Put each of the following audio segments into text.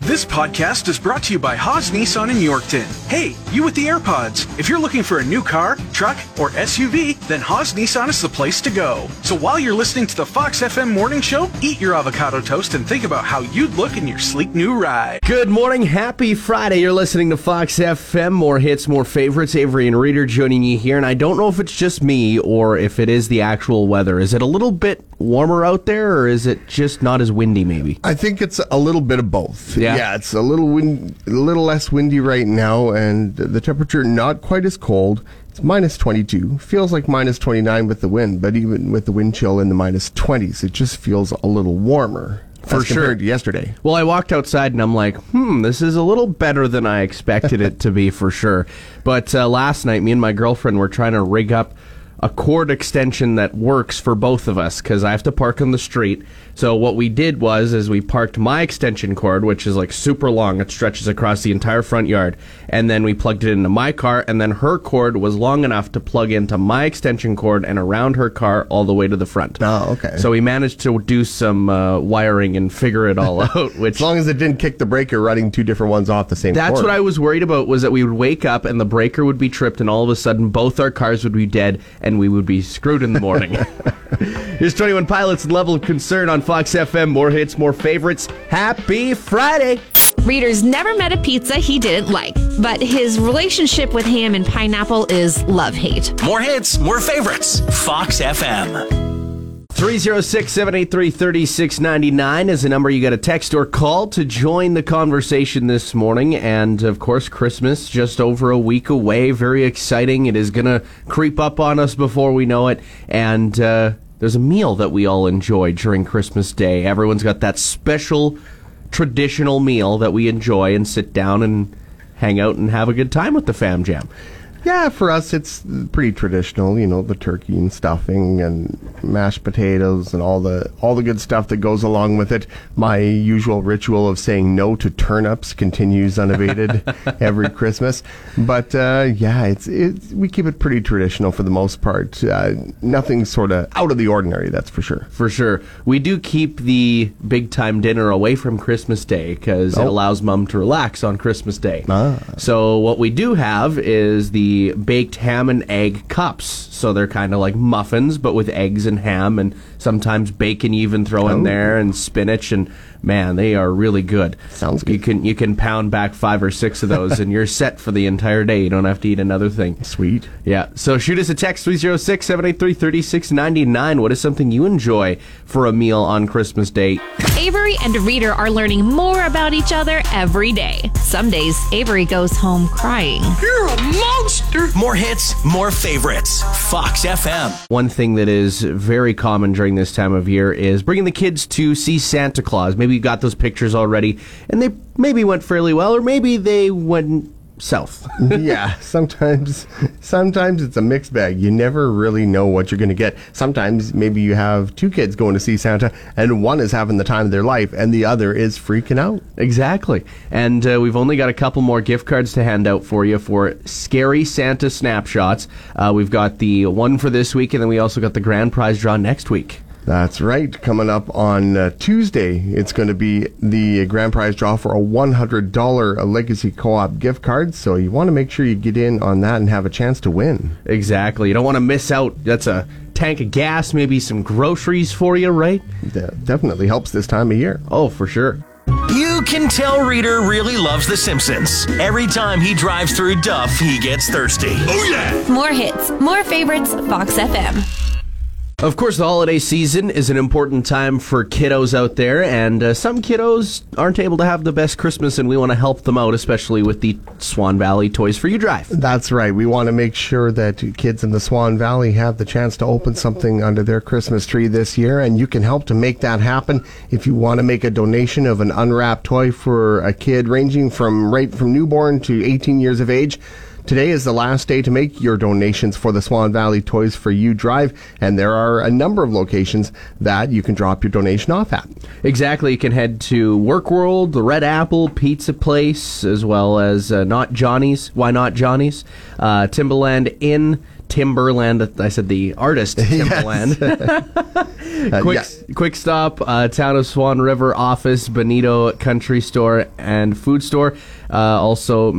This podcast is brought to you by Haas Nissan in Yorkton. Hey, you with the AirPods. If you're looking for a new car, truck, or SUV, then Haas Nissan is the place to go. So while you're listening to the Fox FM morning show, eat your avocado toast and think about how you'd look in your sleek new ride. Good morning. Happy Friday. You're listening to Fox FM. More hits, more favorites. Avery and Reader joining you here. And I don't know if it's just me or if it is the actual weather. Is it a little bit warmer out there or is it just not as windy maybe? I think it's a little bit of both. Yeah. Yeah, it's a little wind, a little less windy right now, and the temperature not quite as cold. It's minus 22. Feels like minus 29 with the wind, but even with the wind chill in the minus 20s, it just feels a little warmer. For sure. to yesterday. Well, I walked outside and I'm like, hmm, this is a little better than I expected it to be for sure. But uh, last night, me and my girlfriend were trying to rig up a cord extension that works for both of us because I have to park on the street. So what we did was is we parked my extension cord, which is like super long. It stretches across the entire front yard, and then we plugged it into my car. And then her cord was long enough to plug into my extension cord and around her car all the way to the front. Oh, okay. So we managed to do some uh, wiring and figure it all out. Which As long as it didn't kick the breaker running two different ones off the same that's cord. what I was worried about was that we would wake up and the breaker would be tripped and all of a sudden both our cars would be dead and we would be screwed in the morning. Here's 21 Pilots and Level of Concern on Fox FM. More hits, more favorites. Happy Friday! Readers never met a pizza he didn't like, but his relationship with ham and pineapple is love hate. More hits, more favorites. Fox FM. 306 783 3699 is the number you got to text or call to join the conversation this morning. And of course, Christmas just over a week away. Very exciting. It is going to creep up on us before we know it. And uh, there's a meal that we all enjoy during Christmas Day. Everyone's got that special traditional meal that we enjoy and sit down and hang out and have a good time with the fam jam. Yeah, for us it's pretty traditional, you know, the turkey and stuffing and mashed potatoes and all the all the good stuff that goes along with it. My usual ritual of saying no to turnips continues unabated every Christmas. But uh, yeah, it's it's we keep it pretty traditional for the most part. Uh, nothing sort of out of the ordinary, that's for sure. For sure. We do keep the big time dinner away from Christmas Day because it Oh. allows mom to relax on Christmas Day. Ah. So, what we do have is the baked ham and egg cups. So, they're kind of like muffins, but with eggs and ham and sometimes bacon you even throw in Oh. there and spinach. And man, they are really good. Sounds good. You can, you can pound back five or six of those and you're set for the entire day. You don't have to eat another thing. Sweet. Yeah. So shoot us a text 306 783 3699. What is something you enjoy for a meal on Christmas Day? Avery and Reader are learning more about each other every day. Some days, Avery goes home crying. You're a monster. More hits, more favorites. Fox FM. One thing that is very common during this time of year is bringing the kids to see Santa Claus. Maybe you got those pictures already and they maybe went fairly well or maybe they went south. yeah, sometimes sometimes it's a mixed bag. You never really know what you're going to get. Sometimes maybe you have two kids going to see Santa and one is having the time of their life and the other is freaking out. Exactly. And uh, we've only got a couple more gift cards to hand out for you for Scary Santa Snapshots. Uh, we've got the one for this week, and then we also got the grand prize draw next week. That's right. Coming up on uh, Tuesday, it's going to be the grand prize draw for a $100 Legacy Co-op gift card. So you want to make sure you get in on that and have a chance to win. Exactly. You don't want to miss out. That's a tank of gas, maybe some groceries for you, right? That definitely helps this time of year. Oh, for sure. You can tell Reader really loves The Simpsons. Every time he drives through Duff, he gets thirsty. Oh, yeah. More hits, more favorites, Fox FM. Of course, the holiday season is an important time for kiddos out there, and uh, some kiddos aren't able to have the best Christmas, and we want to help them out, especially with the Swan Valley Toys for You Drive. That's right. We want to make sure that kids in the Swan Valley have the chance to open something under their Christmas tree this year, and you can help to make that happen. If you want to make a donation of an unwrapped toy for a kid ranging from right from newborn to 18 years of age, Today is the last day to make your donations for the Swan Valley Toys for You drive, and there are a number of locations that you can drop your donation off at. Exactly. You can head to Work World, the Red Apple Pizza Place, as well as uh, Not Johnny's. Why Not Johnny's? Uh, Timberland Inn. Timberland. I said the artist Timberland. Uh, quick, yeah. quick stop. Uh, Town of Swan River office, Benito Country Store and Food Store. Uh, also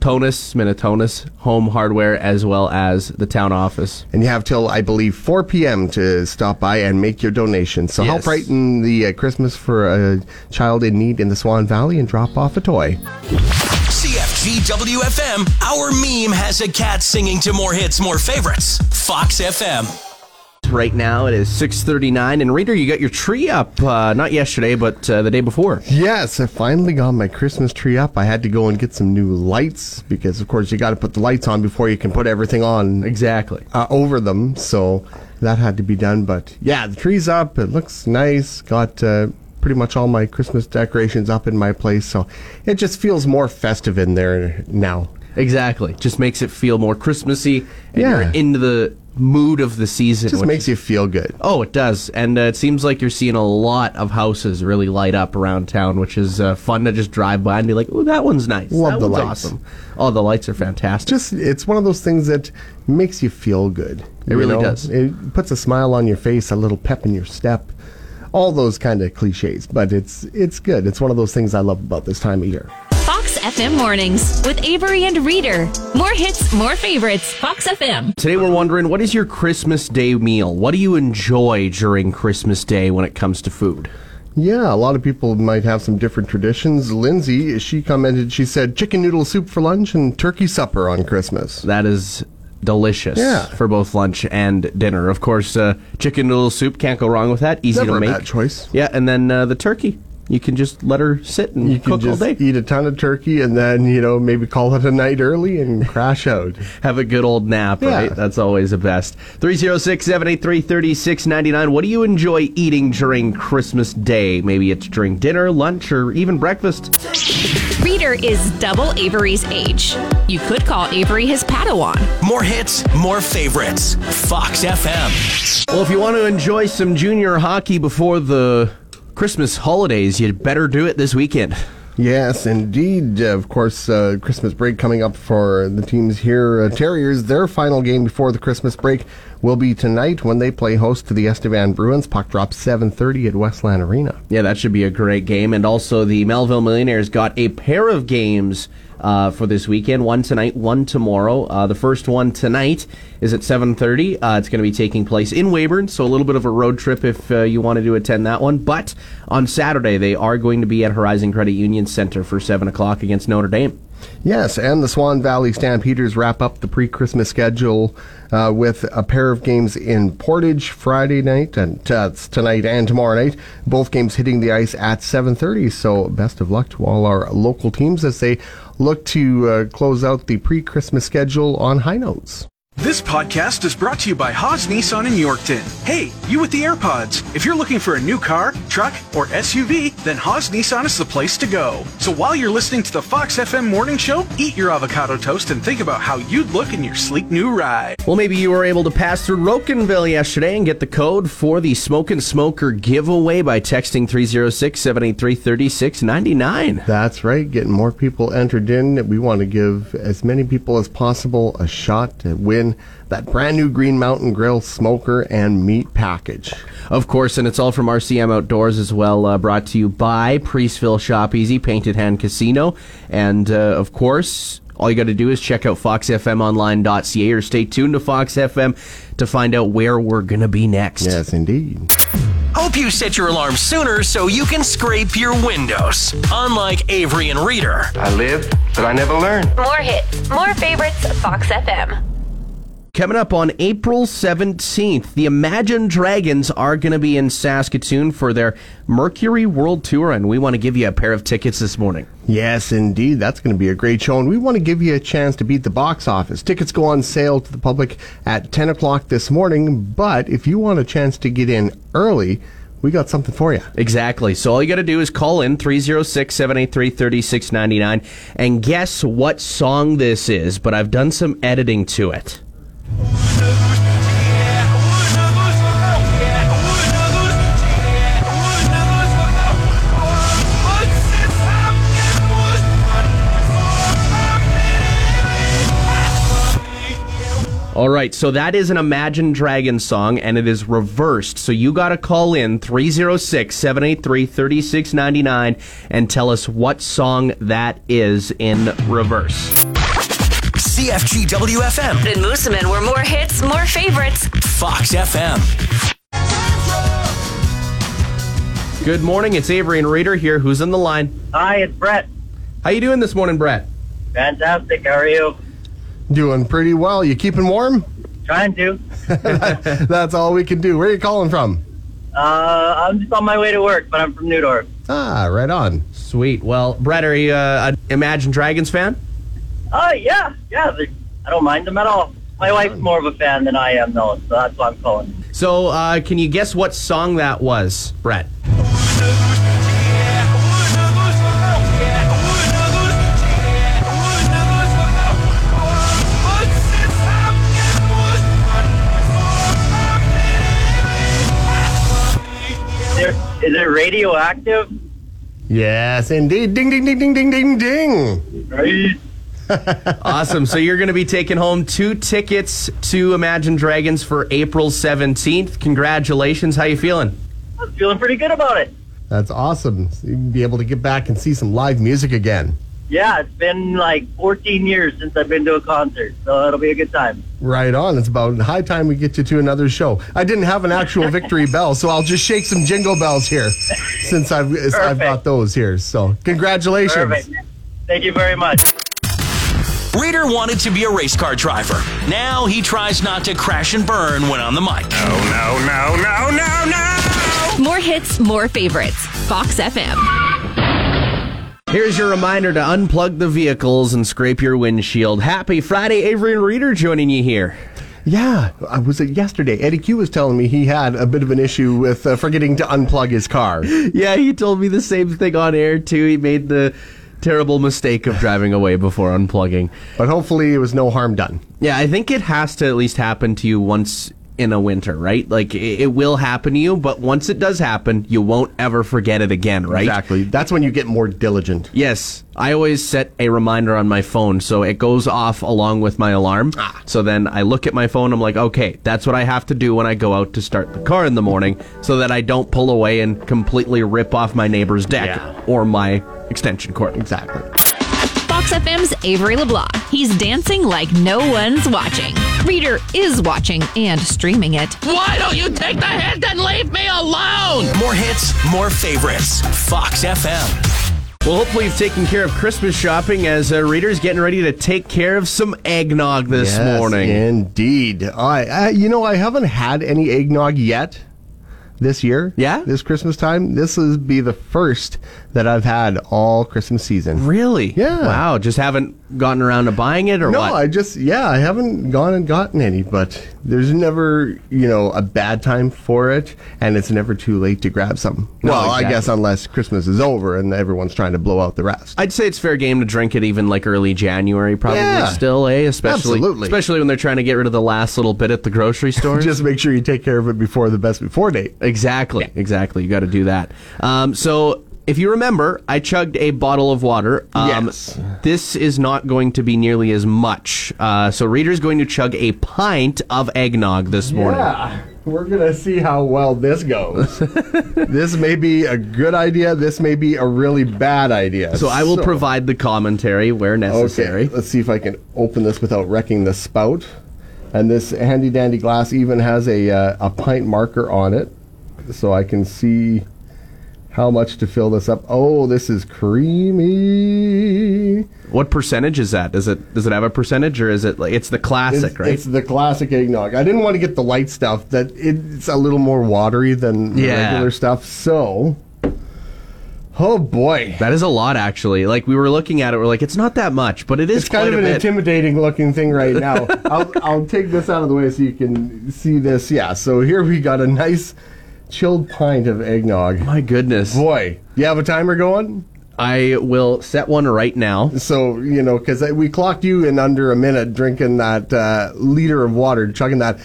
Minitonas, Minitonas Home Hardware, as well as the town office. And you have till, I believe, 4 p.m. to stop by and make your donation. So help brighten the uh, Christmas for a child in need in the Swan Valley and drop off a toy. CFG WFM, our meme has a cat singing to more hits, more favorites. Fox FM. Right now it is 6:39, and Reader, you got your tree up. Uh, not yesterday, but uh, the day before. Yes, I finally got my Christmas tree up. I had to go and get some new lights because, of course, you got to put the lights on before you can put everything on Exactly. uh, over them. So that had to be done. But yeah, the tree's up. It looks nice. Got uh, pretty much all my Christmas decorations up in my place. So it just feels more festive in there now. Exactly. Just makes it feel more Christmassy, and Yeah. you're into the mood of the season. Just makes you feel good. Oh, it does, and uh, it seems like you're seeing a lot of houses really light up around town, which is uh, fun to just drive by and be like, "Oh, that one's nice. Love that the one's lights. awesome. Oh, the lights are fantastic. Just it's one of those things that makes you feel good. It really does. It puts a smile on your face, a little pep in your step. All those kind of cliches, but it's it's good. It's one of those things I love about this time of year. Fox FM Mornings with Avery and Reader. More hits, more favorites. Fox FM. Today we're wondering, what is your Christmas Day meal? What do you enjoy during Christmas Day when it comes to food? Yeah, a lot of people might have some different traditions. Lindsay, she commented, she said chicken noodle soup for lunch and turkey supper on Christmas. That is delicious Yeah. for both lunch and dinner. Of course, uh, chicken noodle soup can't go wrong with that. Easy Never to a make. bad choice. Yeah, and then uh, the turkey. You can just let her sit and You can cook just all day. eat a ton of turkey and then, you know, maybe call it a night early and crash out. Have a good old nap, Yeah. right? That's always the best. 306 783 3699. What do you enjoy eating during Christmas Day? Maybe it's during dinner, lunch, or even breakfast. Reader is double Avery's age. You could call Avery his Padawan. More hits, more favorites. Fox FM. Well, if you want to enjoy some junior hockey before the Christmas holidays, you'd better do it this weekend. Yes, indeed. Uh, Of course, uh, Christmas break coming up for the teams here. Uh, Terriers, their final game before the Christmas break will be tonight when they play host to the Estevan Bruins. Puck drop 7.30 at Westland Arena. Yeah, that should be a great game. And also, the Melville Millionaires got a pair of games uh, for this weekend. One tonight, one tomorrow. Uh, the first one tonight is at 7.30. Uh, it's going to be taking place in Weyburn, so a little bit of a road trip if uh, you wanted to attend that one. But on Saturday, they are going to be at Horizon Credit Union Center for 7 o'clock against Notre Dame. Yes, and the Swan Valley Stampeders wrap up the pre-Christmas schedule uh, with a pair of games in Portage Friday night and uh, tonight and tomorrow night. Both games hitting the ice at 7:30. So best of luck to all our local teams as they look to uh, close out the pre-Christmas schedule on high notes. This podcast is brought to you by Haas Nissan in Yorkton. Hey, you with the AirPods. If you're looking for a new car, truck, or SUV, then Haas Nissan is the place to go. So while you're listening to the Fox FM morning show, eat your avocado toast and think about how you'd look in your sleek new ride. Well, maybe you were able to pass through Rocanville yesterday and get the code for the Smoke and Smoker giveaway by texting 306 783 3699. That's right, getting more people entered in. We want to give as many people as possible a shot to win that brand new Green Mountain Grill smoker and meat package. Of course, and it's all from RCM Outdoors as well, uh, brought to you by Preeceville Shop Easy, Painted Hand Casino. And, uh, of course, all you got to do is check out foxfmonline.ca or stay tuned to Fox FM to find out where we're going to be next. Yes, indeed. Hope you set your alarm sooner so you can scrape your windows. Unlike Avery and Reader. I live, but I never learn. More hits, more favorites. Fox FM. Coming up on April 17th, the Imagine Dragons are going to be in Saskatoon for their Mercury World Tour, and we want to give you a pair of tickets this morning. Yes, indeed. That's going to be a great show. And we want to give you a chance to beat the box office. Tickets go on sale to the public at 10 o'clock this morning. But if you want a chance to get in early, we got something for you. Exactly. So all you got to do is call in 306 783 3699 and guess what song this is. But I've done some editing to it. All right, so that is an Imagine Dragons song, and it is reversed. So you got to call in 306 783 3699 and tell us what song that is in reverse. CFG WFM, In Moosomin, where more hits, more favorites. Fox FM. Good morning, it's Avery and Reader here. Who's on the line? Hi, it's Brett. How you doing this morning, Brett? Fantastic. How are you? Doing pretty well. You keeping warm? Trying to. That's all we can do. Where are you calling from? Uh, I'm just on my way to work, but I'm from Neudorf. Ah, right on. Sweet. Well, Brett, are you uh, an Imagine Dragons fan? Oh, yeah. Yeah, I don't mind them at all. My wife's more of a fan than I am, though, so that's why I'm calling. So, uh, can you guess what song that was, Brett? Is, it radioactive? Yes, indeed. Ding, ding, ding, ding, ding, ding, ding. Right. Awesome. so you're going to be taking home two tickets to Imagine Dragons for April 17th. Congratulations. How you feeling? I'm feeling pretty good about it. That's awesome. So you can be able to get back and see some live music again. Yeah, it's been like 14 years since I've been to a concert, so it'll be a good time. Right on. It's about high time we get you to another show. I didn't have an actual victory bell, so I'll just shake some jingle bells here since I've I've got those here. So congratulations. Perfect. Thank you very much. Reader wanted to be a race car driver. Now he tries not to crash and burn when on the mic. No, no, no, no, no! More hits, more favorites. Fox FM. Here's your reminder to unplug the vehicles and scrape your windshield. Happy Friday, Avery and Reader joining you here. Yeah, I was it yesterday. Eddie Q was telling me he had a bit of an issue with uh, forgetting to unplug his car. Yeah, he told me the same thing on air too. He made the terrible mistake of driving away before unplugging. But hopefully it was no harm done. Yeah, I think it has to at least happen to you once in a winter, right? Like it, it will happen to you, but once it does happen, you won't ever forget it again, right? Exactly. That's when you get more diligent. Yes, I always set a reminder on my phone so it goes off along with my alarm. Ah. So then I look at my phone, I'm like, okay, that's what I have to do when I go out to start the car in the morning so that I don't pull away and completely rip off my neighbor's deck or my extension cord. Exactly. Fox FM's Avery LeBlanc. He's dancing like no one's watching. Reader is watching and streaming it. Why don't you take the hint and leave me alone? More hits, more favorites. Fox FM. Well, hopefully you've taken care of Christmas shopping as uh, readers getting ready to take care of some eggnog this Yes, morning. Indeed. I, I, you know, I haven't had any eggnog yet this year. Yeah? This Christmas time. This will be the first that I've had all Christmas season. Really? Yeah. Wow. Just haven't gotten around to buying it or no, what? I just yeah, I haven't gone and gotten any, but there's never you know a bad time for it, and it's never too late to grab some. No, well, I guess unless Christmas is over and everyone's trying to blow out the rest. I'd say it's fair game to drink it even like early January, probably Yeah. still, eh? Especially, Absolutely. especially when they're trying to get rid of the last little bit at the grocery store. just make sure you take care of it before the best before date. exactly, exactly. You got to do that. Um, so. If you remember, I chugged a bottle of water. Um, Yes. This is not going to be nearly as much. Uh, so, Reader's going to chug a pint of eggnog this morning. Yeah, we're gonna see how well this goes. this may be a good idea. This may be a really bad idea. So, I will provide the commentary where necessary. Okay, let's see if I can open this without wrecking the spout. And this handy dandy glass even has a uh, a pint marker on it, so I can see how much to fill this up. Oh, this is creamy. What percentage is that? Does it does it have a percentage or is it like it's the classic, It's, right? it's the classic eggnog. I didn't want to get the light stuff that it's a little more watery than Yeah. regular stuff. So, oh boy, that is a lot actually. Like we were looking at it, we're like, it's not that much, but it is it's kind of an bit. intimidating looking thing right now. I'll, I'll take this out of the way so you can see this. Yeah, so here we got a nice chilled pint of eggnog. My goodness. Boy, you have a timer going? I will set one right now. So, you know, because we clocked you in under a minute drinking that uh, liter of water, chugging that.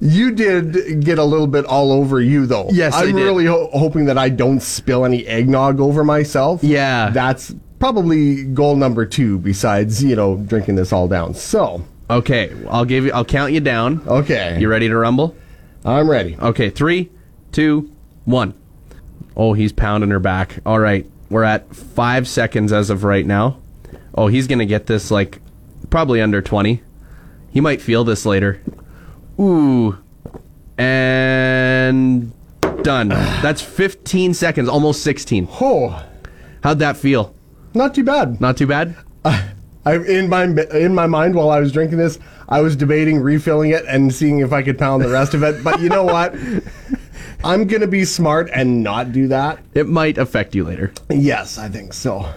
You did get a little bit all over you, though. Yes, I'm really ho- hoping that I don't spill any eggnog over myself. Yeah. That's probably goal number two, besides, you know, drinking this all down. So, Okay, I'll give you. I'll count you down. okay. You ready to rumble? I'm ready. Okay, three, two, one. Oh, he's pounding her back. All right, we're at five seconds as of right now. Oh, he's gonna get this like probably under twenty. He might feel this later. Ooh, and done. That's fifteen seconds, almost sixteen. Oh, How'd that feel? not too bad. Not too bad. I, in my in my mind while I was drinking this, I was debating refilling it and seeing if I could pound the rest of it. But you know what? I'm gonna be smart and not do that. It might affect you later. Yes, I think so.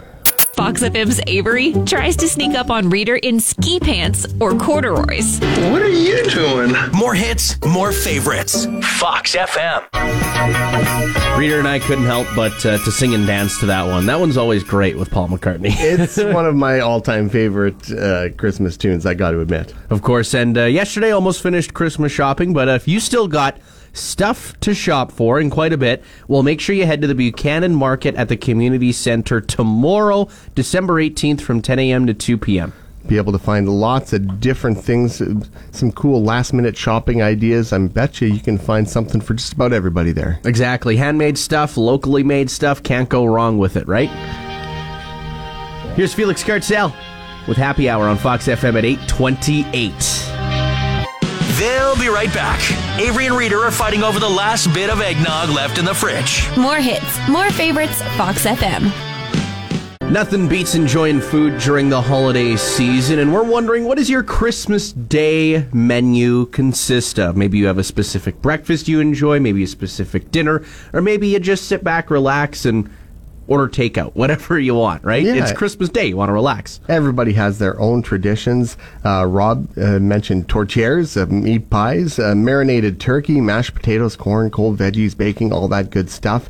Fox FM's Avery tries to sneak up on Reader in ski pants or corduroys. What are you doing? More hits, more favorites. Fox FM. Reader and I couldn't help but uh, to sing and dance to that one. That one's always great with Paul McCartney. It's one of my all-time favorite uh, Christmas tunes. I got to admit. Of course, and uh, yesterday almost finished Christmas shopping, but if you still got stuff to shop for and quite a bit, well, make sure you head to the Buchanan Market at the Community Center tomorrow, December 18th from 10 a.m. to 2 p.m. Be able to find lots of different things, some cool last-minute shopping ideas. I bet you you can find something for just about everybody there. Exactly. Handmade stuff, locally made stuff, can't go wrong with it, right? Here's Felix Cartal with Happy Hour on Fox FM at 828. They'll be right back. Avery and Reader are fighting over the last bit of eggnog left in the fridge. More hits, more favorites, Fox FM. Nothing beats enjoying food during the holiday season, and we're wondering what does your Christmas Day menu consist of? Maybe you have a specific breakfast you enjoy, maybe a specific dinner, or maybe you just sit back, relax, and order takeout, whatever you want, right? Yeah. It's Christmas Day, you want to relax. Everybody has their own traditions. Uh, Rob uh, mentioned tortillas, uh, meat pies, uh, marinated turkey, mashed potatoes, corn, cold veggies, baking, all that good stuff.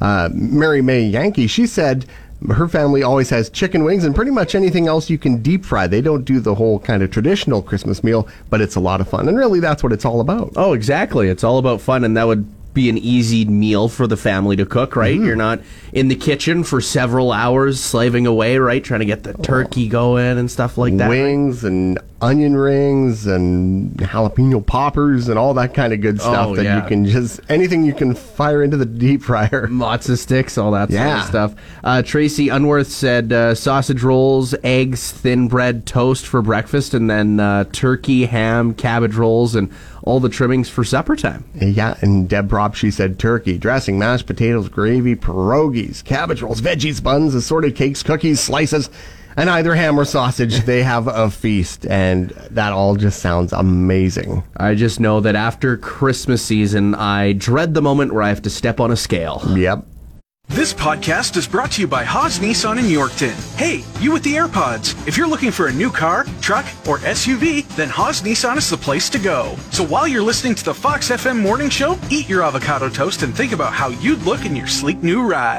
Uh, Mary May Yankee, she said her family always has chicken wings and pretty much anything else you can deep fry. They don't do the whole kind of traditional Christmas meal, but it's a lot of fun. And really, that's what it's all about. Oh, exactly. It's all about fun, and that would be an easy meal for the family to cook, right? Mm-hmm. You're not in the kitchen for several hours slaving away, right? Trying to get the oh. turkey going and stuff like that. Wings and onion rings and jalapeno poppers and all that kind of good stuff Oh, that yeah. you can just anything you can fire into the deep fryer. Matzo sticks, all that sort of stuff. Uh, Tracy Unworth said uh, sausage rolls, eggs, thin bread, toast for breakfast, and then uh, turkey, ham, cabbage rolls, and all the trimmings for supper time. Yeah, and Deb Prop, she said turkey, dressing, mashed potatoes, gravy, pierogies, cabbage rolls, veggies, buns, assorted cakes, cookies, slices, and either ham or sausage. They have a feast, and that all just sounds amazing. I just know that after Christmas season, I dread the moment where I have to step on a scale. Yep. This podcast is brought to you by Haas Nissan in Yorkton. Hey, you with the AirPods. If you're looking for a new car, truck, or SUV, then Haas Nissan is the place to go. So while you're listening to the Fox FM morning show, eat your avocado toast and think about how you'd look in your sleek new ride.